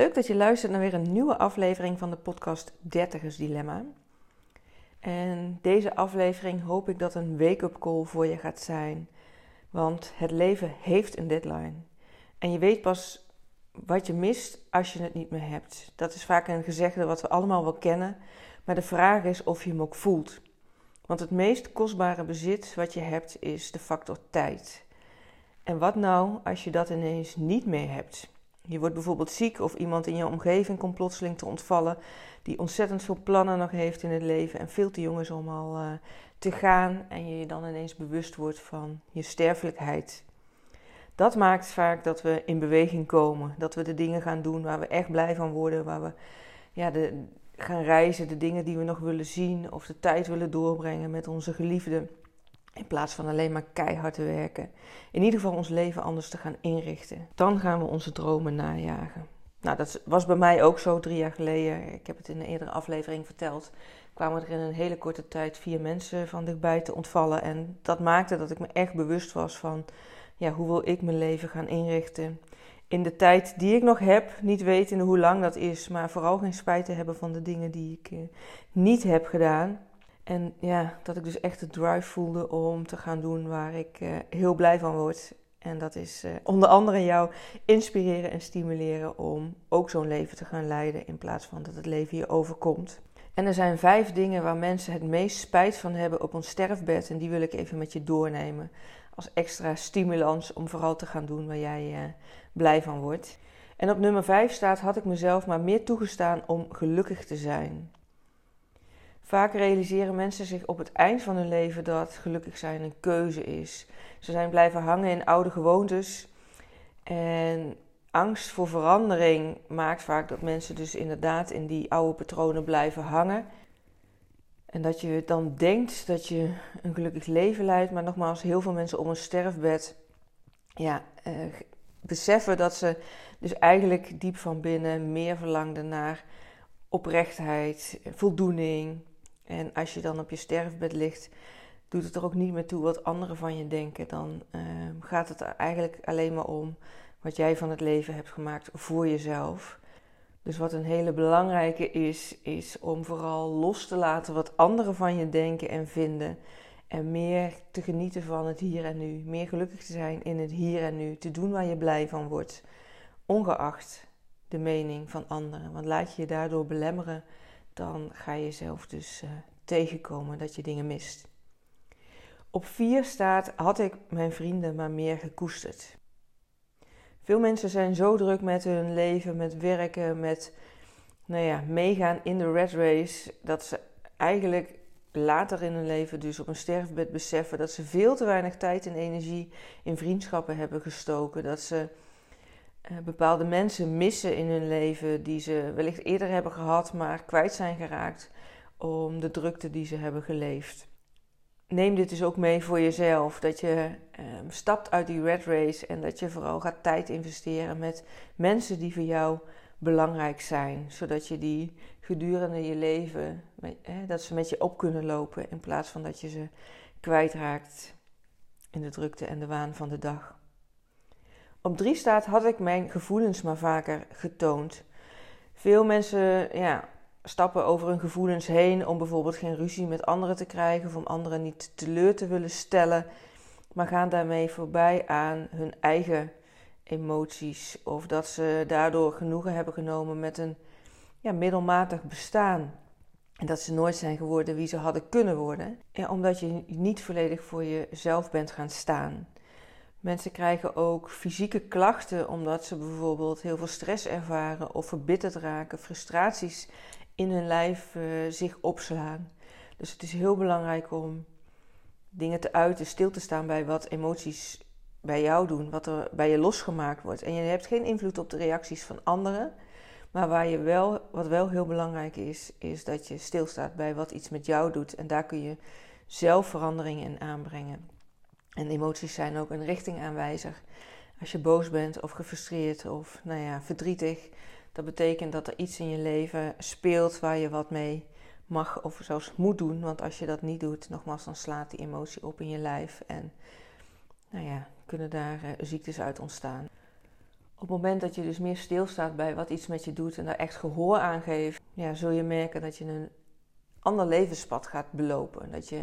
Leuk dat je luistert naar weer een nieuwe aflevering van de podcast Dertigers Dilemma. En deze aflevering hoop ik dat een wake-up call voor je gaat zijn. Want het leven heeft een deadline. En je weet pas wat je mist als je het niet meer hebt. Dat is vaak een gezegde wat we allemaal wel kennen. Maar de vraag is of je hem ook voelt. Want het meest kostbare bezit wat je hebt is de factor tijd. En wat nou als je dat ineens niet meer hebt? Je wordt bijvoorbeeld ziek of iemand in je omgeving komt plotseling te ontvallen die ontzettend veel plannen nog heeft in het leven en veel te jong is om al uh, te gaan en je je dan ineens bewust wordt van je sterfelijkheid. Dat maakt vaak dat we in beweging komen, dat we de dingen gaan doen waar we echt blij van worden, waar we ja, de, gaan reizen, de dingen die we nog willen zien of de tijd willen doorbrengen met onze geliefden. In plaats van alleen maar keihard te werken. In ieder geval ons leven anders te gaan inrichten. Dan gaan we onze dromen najagen. Nou, dat was bij mij ook zo drie jaar geleden. Ik heb het in een eerdere aflevering verteld. Kwamen er in een hele korte tijd vier mensen van dichtbij te ontvallen. En dat maakte dat ik me echt bewust was van... Ja, hoe wil ik mijn leven gaan inrichten? In de tijd die ik nog heb, niet wetende hoe lang dat is... maar vooral geen spijt te hebben van de dingen die ik eh, niet heb gedaan... En ja, dat ik dus echt de drive voelde om te gaan doen waar ik uh, heel blij van word. En dat is uh, onder andere jou inspireren en stimuleren om ook zo'n leven te gaan leiden in plaats van dat het leven je overkomt. En er zijn vijf dingen waar mensen het meest spijt van hebben op ons sterfbed en die wil ik even met je doornemen als extra stimulans om vooral te gaan doen waar jij uh, blij van wordt. En op nummer vijf staat had ik mezelf maar meer toegestaan om gelukkig te zijn. Vaak realiseren mensen zich op het eind van hun leven dat gelukkig zijn een keuze is. Ze zijn blijven hangen in oude gewoontes. En angst voor verandering maakt vaak dat mensen dus inderdaad in die oude patronen blijven hangen. En dat je dan denkt dat je een gelukkig leven leidt. Maar nogmaals, heel veel mensen op een sterfbed ja, eh, beseffen dat ze dus eigenlijk diep van binnen meer verlangden naar oprechtheid, voldoening, en als je dan op je sterfbed ligt, doet het er ook niet meer toe wat anderen van je denken. Dan ehm, gaat het er eigenlijk alleen maar om wat jij van het leven hebt gemaakt voor jezelf. Dus wat een hele belangrijke is, is om vooral los te laten wat anderen van je denken en vinden. En meer te genieten van het hier en nu. Meer gelukkig te zijn in het hier en nu. Te doen waar je blij van wordt. Ongeacht de mening van anderen. Want laat je je daardoor belemmeren dan ga je jezelf dus uh, tegenkomen dat je dingen mist. Op vier staat: had ik mijn vrienden maar meer gekoesterd. Veel mensen zijn zo druk met hun leven, met werken, met nou ja, meegaan in de red race, dat ze eigenlijk later in hun leven, dus op een sterfbed, beseffen dat ze veel te weinig tijd en energie in vriendschappen hebben gestoken. Dat ze eh, bepaalde mensen missen in hun leven die ze wellicht eerder hebben gehad, maar kwijt zijn geraakt om de drukte die ze hebben geleefd. Neem dit dus ook mee voor jezelf, dat je ehm, stapt uit die red race en dat je vooral gaat tijd investeren met mensen die voor jou belangrijk zijn, zodat je die gedurende je leven, dat ze met je op kunnen lopen in plaats van dat je ze kwijtraakt in de drukte en de waan van de dag. Op drie staat had ik mijn gevoelens maar vaker getoond. Veel mensen ja, stappen over hun gevoelens heen om bijvoorbeeld geen ruzie met anderen te krijgen of om anderen niet teleur te willen stellen, maar gaan daarmee voorbij aan hun eigen emoties of dat ze daardoor genoegen hebben genomen met een ja, middelmatig bestaan. En dat ze nooit zijn geworden wie ze hadden kunnen worden. Ja, omdat je niet volledig voor jezelf bent gaan staan. Mensen krijgen ook fysieke klachten omdat ze bijvoorbeeld heel veel stress ervaren of verbitterd raken, frustraties in hun lijf uh, zich opslaan. Dus het is heel belangrijk om dingen te uiten, stil te staan bij wat emoties bij jou doen, wat er bij je losgemaakt wordt. En je hebt geen invloed op de reacties van anderen. Maar waar je wel, wat wel heel belangrijk is, is dat je stilstaat bij wat iets met jou doet. En daar kun je zelf veranderingen in aanbrengen. En emoties zijn ook een richtingaanwijzer. Als je boos bent of gefrustreerd of nou ja, verdrietig, dat betekent dat er iets in je leven speelt waar je wat mee mag of zelfs moet doen. Want als je dat niet doet, nogmaals, dan slaat die emotie op in je lijf en nou ja, kunnen daar uh, ziektes uit ontstaan. Op het moment dat je dus meer stilstaat bij wat iets met je doet en daar echt gehoor aan geeft, ja, zul je merken dat je een ander levenspad gaat belopen. Dat je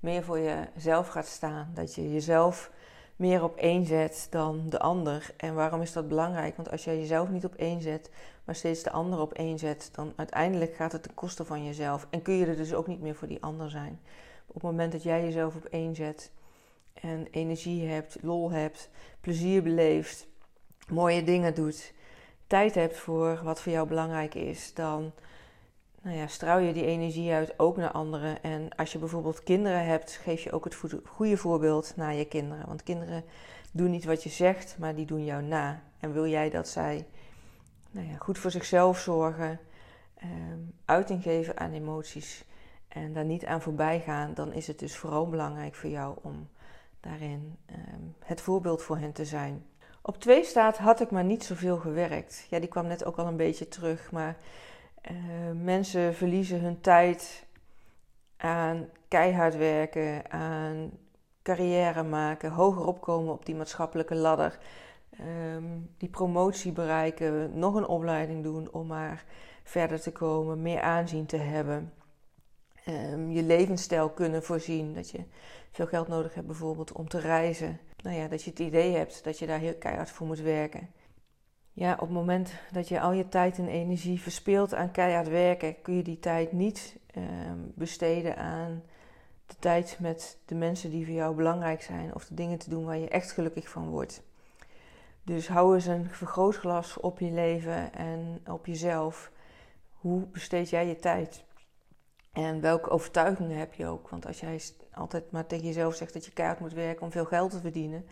meer voor jezelf gaat staan. Dat je jezelf meer op één zet dan de ander. En waarom is dat belangrijk? Want als jij jezelf niet op één zet, maar steeds de ander op één zet, dan uiteindelijk gaat het ten koste van jezelf. En kun je er dus ook niet meer voor die ander zijn. Op het moment dat jij jezelf op één zet en energie hebt, lol hebt, plezier beleeft, mooie dingen doet, tijd hebt voor wat voor jou belangrijk is, dan nou ja, straal je die energie uit ook naar anderen. En als je bijvoorbeeld kinderen hebt, geef je ook het goede voorbeeld naar je kinderen. Want kinderen doen niet wat je zegt, maar die doen jou na. En wil jij dat zij nou ja, goed voor zichzelf zorgen, ehm, uiting geven aan emoties en daar niet aan voorbij gaan, dan is het dus vooral belangrijk voor jou om daarin ehm, het voorbeeld voor hen te zijn. Op twee staat had ik maar niet zoveel gewerkt. Ja, die kwam net ook al een beetje terug, maar uh, mensen verliezen hun tijd aan keihard werken, aan carrière maken, hoger opkomen op die maatschappelijke ladder, um, die promotie bereiken, nog een opleiding doen om maar verder te komen, meer aanzien te hebben. Um, je levensstijl kunnen voorzien. Dat je veel geld nodig hebt bijvoorbeeld om te reizen. Nou ja, dat je het idee hebt dat je daar heel keihard voor moet werken. Ja, op het moment dat je al je tijd en energie verspeelt aan keihard werken, kun je die tijd niet ehm, besteden aan de tijd met de mensen die voor jou belangrijk zijn of de dingen te doen waar je echt gelukkig van wordt. Dus hou eens een vergrootglas op je leven en op jezelf. Hoe besteed jij je tijd? En welke overtuigingen heb je ook? Want als jij altijd maar tegen jezelf zegt dat je keihard moet werken om veel geld te verdienen,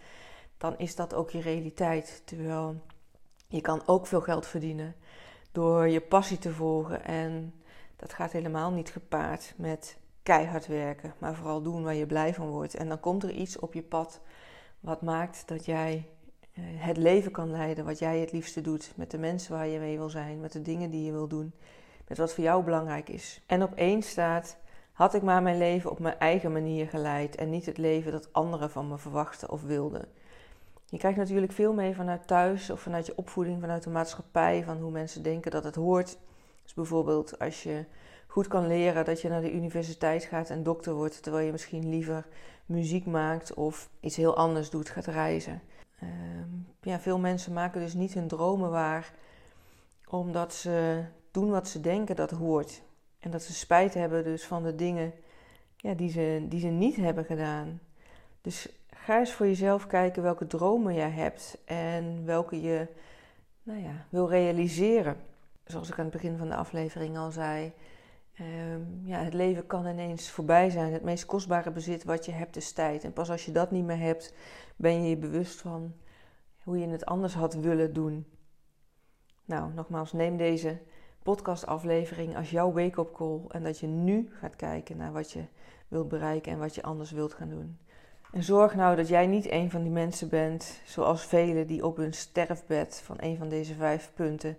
dan is dat ook je realiteit. Terwijl je kan ook veel geld verdienen door je passie te volgen. En dat gaat helemaal niet gepaard met keihard werken, maar vooral doen waar je blij van wordt. En dan komt er iets op je pad wat maakt dat jij eh, het leven kan leiden wat jij het liefste doet. Met de mensen waar je mee wil zijn, met de dingen die je wil doen, met wat voor jou belangrijk is. En op één staat, had ik maar mijn leven op mijn eigen manier geleid en niet het leven dat anderen van me verwachten of wilden. Je krijgt natuurlijk veel mee vanuit thuis of vanuit je opvoeding, vanuit de maatschappij, van hoe mensen denken dat het hoort. Dus bijvoorbeeld als je goed kan leren dat je naar de universiteit gaat en dokter wordt, terwijl je misschien liever muziek maakt of iets heel anders doet, gaat reizen. Ehm, ja, veel mensen maken dus niet hun dromen waar, omdat ze doen wat ze denken dat hoort. En dat ze spijt hebben dus van de dingen ja, die, ze, die ze niet hebben gedaan. Dus ga eens voor jezelf kijken welke dromen jij hebt en welke je nou ja, wil realiseren. Zoals ik aan het begin van de aflevering al zei. Um, ja, het leven kan ineens voorbij zijn. Het meest kostbare bezit wat je hebt is tijd. En pas als je dat niet meer hebt, ben je je bewust van hoe je het anders had willen doen. Nou, nogmaals, neem deze podcastaflevering als jouw wake-up call. En dat je nu gaat kijken naar wat je wilt bereiken en wat je anders wilt gaan doen. En zorg nou dat jij niet een van die mensen bent, zoals velen die op hun sterfbed van een van deze vijf punten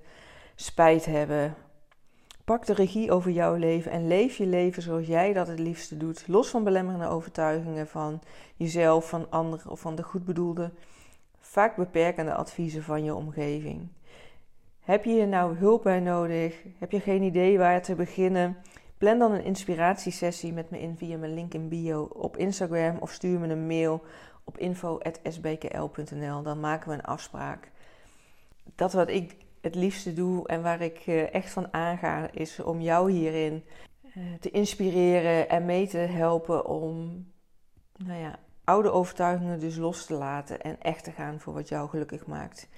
spijt hebben. Pak de regie over jouw leven en leef je leven zoals jij dat het liefste doet, los van belemmerende overtuigingen van jezelf, van anderen of van de goedbedoelde, vaak beperkende adviezen van je omgeving. Heb je hier nou hulp bij nodig? Heb je geen idee waar te beginnen? Plan dan een inspiratiesessie met me in via mijn link in bio op Instagram of stuur me een mail op info.sbkl.nl. Dan maken we een afspraak. Dat wat ik het liefste doe en waar ik eh, echt van aanga, is om jou hierin eh, te inspireren en mee te helpen om nou ja, oude overtuigingen dus los te laten en echt te gaan voor wat jou gelukkig maakt.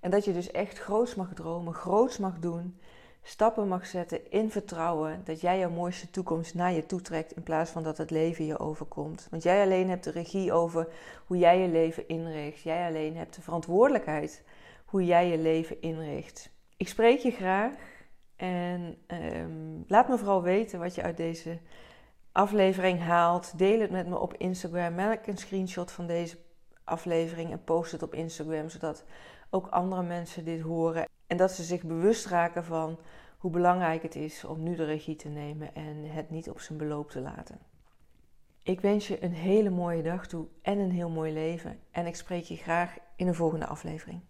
En dat je dus echt groots mag dromen, groots mag doen stappen mag zetten in vertrouwen dat jij jouw mooiste toekomst naar je toe trekt in plaats van dat het leven je overkomt. Want jij alleen hebt de regie over hoe jij je leven inricht. Jij alleen hebt de verantwoordelijkheid hoe jij je leven inricht. Ik spreek je graag en ehm, laat me vooral weten wat je uit deze aflevering haalt. Deel het met me op Instagram. Maak een screenshot van deze aflevering en post het op Instagram, zodat ook andere mensen dit horen. En dat ze zich bewust raken van hoe belangrijk het is om nu de regie te nemen en het niet op zijn beloop te laten. Ik wens je een hele mooie dag toe en een heel mooi leven. En ik spreek je graag in een volgende aflevering.